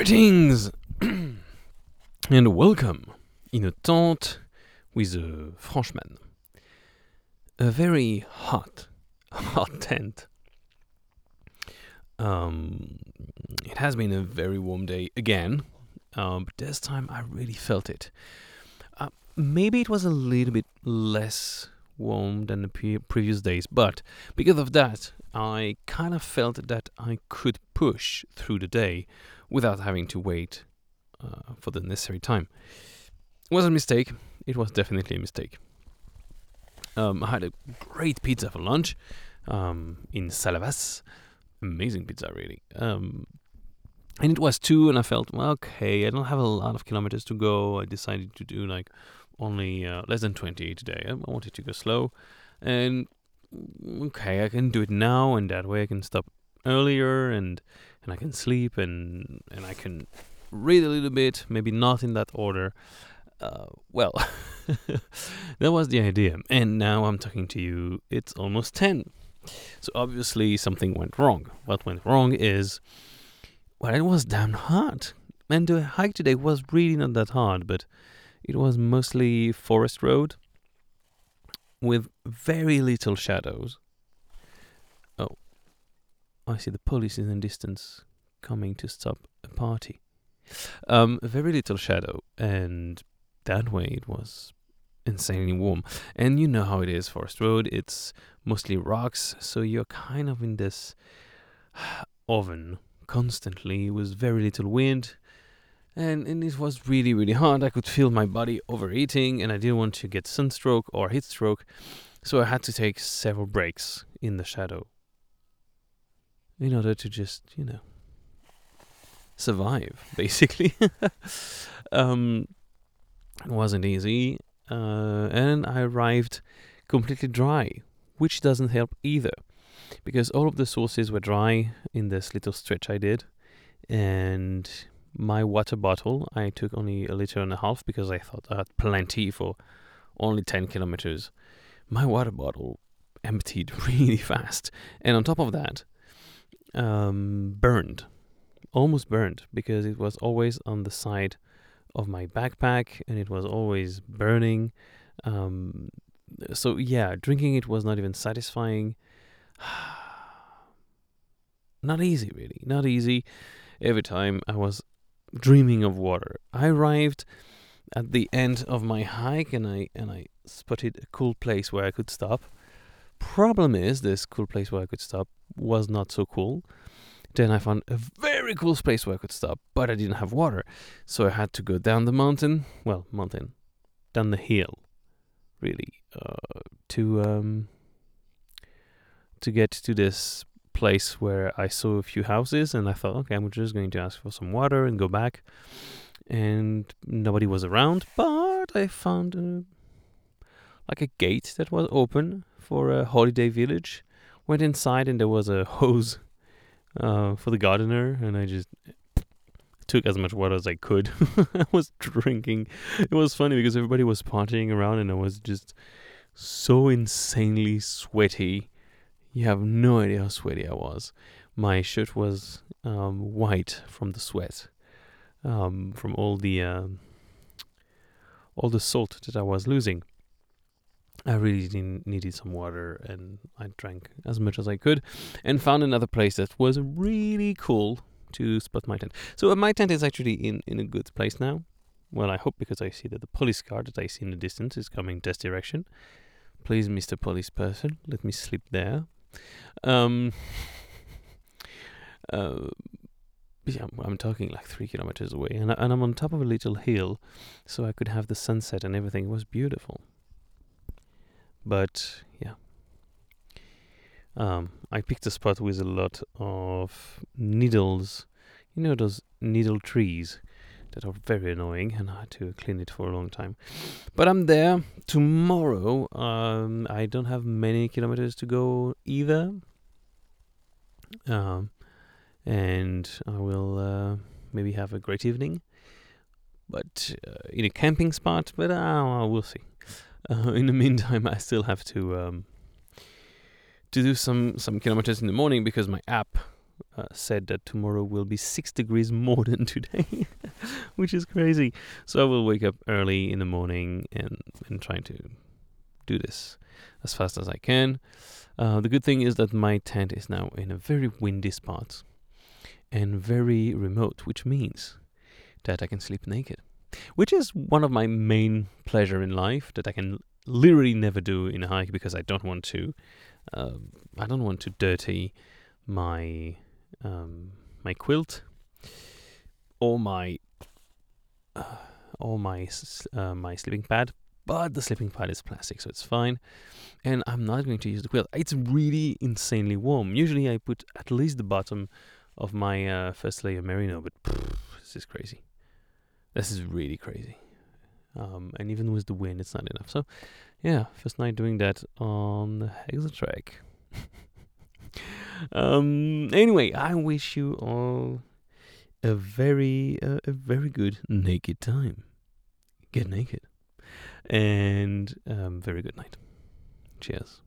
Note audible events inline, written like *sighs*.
Greetings *clears throat* and welcome in a tent with a Frenchman. A very hot, *laughs* hot tent. Um, it has been a very warm day again, um, but this time I really felt it. Uh, maybe it was a little bit less warm than the pre- previous days, but because of that, I kind of felt that I could push through the day without having to wait uh, for the necessary time. It was a mistake. It was definitely a mistake. Um, I had a great pizza for lunch um, in Salavas. Amazing pizza, really. Um, and it was two, and I felt, well, okay, I don't have a lot of kilometers to go. I decided to do like only uh, less than 20 today. I wanted to go slow. And okay, I can do it now, and that way I can stop earlier and and I can sleep and and I can read a little bit, maybe not in that order. Uh, well, *laughs* that was the idea. And now I'm talking to you. It's almost 10. So obviously something went wrong. What went wrong is, well, it was damn hard. And the hike today was really not that hard, but it was mostly forest road with very little shadows. I see the police in the distance coming to stop a party. Um, very little shadow, and that way it was insanely warm. And you know how it is, Forest Road. It's mostly rocks, so you're kind of in this *sighs* oven constantly with very little wind. And, and it was really, really hard. I could feel my body overeating, and I didn't want to get sunstroke or heat stroke. So I had to take several breaks in the shadow in order to just, you know, survive, *laughs* basically. *laughs* um, it wasn't easy. Uh, and I arrived completely dry, which doesn't help either. Because all of the sources were dry in this little stretch I did. And my water bottle, I took only a liter and a half because I thought I had plenty for only 10 kilometers. My water bottle emptied *laughs* really fast. And on top of that, um, burned, almost burned, because it was always on the side of my backpack and it was always burning. Um, so, yeah, drinking it was not even satisfying. *sighs* not easy, really. Not easy. Every time I was dreaming of water. I arrived at the end of my hike and I and I spotted a cool place where I could stop. Problem is this cool place where I could stop was not so cool. Then I found a very cool place where I could stop, but I didn't have water. So I had to go down the mountain, well, mountain, down the hill, really, uh, to um, to get to this place where I saw a few houses, and I thought, okay, I'm just going to ask for some water and go back. And nobody was around, but I found a, like a gate that was open for a holiday village. Went inside, and there was a *laughs* hose uh, for the gardener, and I just took as much water as I could. *laughs* I was drinking. It was funny because everybody was partying around, and I was just so insanely sweaty. You have no idea how sweaty I was. My shirt was um, white from the sweat, um, from all the uh, all the salt that I was losing. I really needed some water, and I drank as much as I could, and found another place that was really cool to spot my tent. So uh, my tent is actually in in a good place now. Well, I hope because I see that the police car that I see in the distance is coming this direction. Please, Mister Police Person, let me sleep there. Um, *laughs* uh, yeah, I'm talking like three kilometers away, and, I, and I'm on top of a little hill, so I could have the sunset and everything. It was beautiful. But yeah, um, I picked a spot with a lot of needles. You know those needle trees that are very annoying, and I had to clean it for a long time. But I'm there tomorrow. Um, I don't have many kilometers to go either. Um, and I will uh, maybe have a great evening, but uh, in a camping spot. But uh, we'll see. Uh, *laughs* in the meantime, I still have to um, to do some some kilometers in the morning because my app uh, said that tomorrow will be six degrees more *laughs* than today, *laughs* which is crazy. So I will wake up early in the morning and and try to do this as fast as I can. Uh, the good thing is that my tent is now in a very windy spot and very remote, which means that I can sleep naked, which is one of my main pleasure in life that I can literally never do in a hike because I don't want to. Uh, I don't want to dirty my um, my quilt or my uh, or my uh, my sleeping pad. But the sleeping pad is plastic, so it's fine. And I'm not going to use the quilt. It's really insanely warm. Usually, I put at least the bottom of my uh, first layer merino, but pff, this is crazy. This is really crazy. Um, and even with the wind, it's not enough. So, yeah, first night doing that on the Hexatrek. *laughs* um, anyway, I wish you all a very, uh, a very good naked time. Get naked, and um, very good night. Cheers.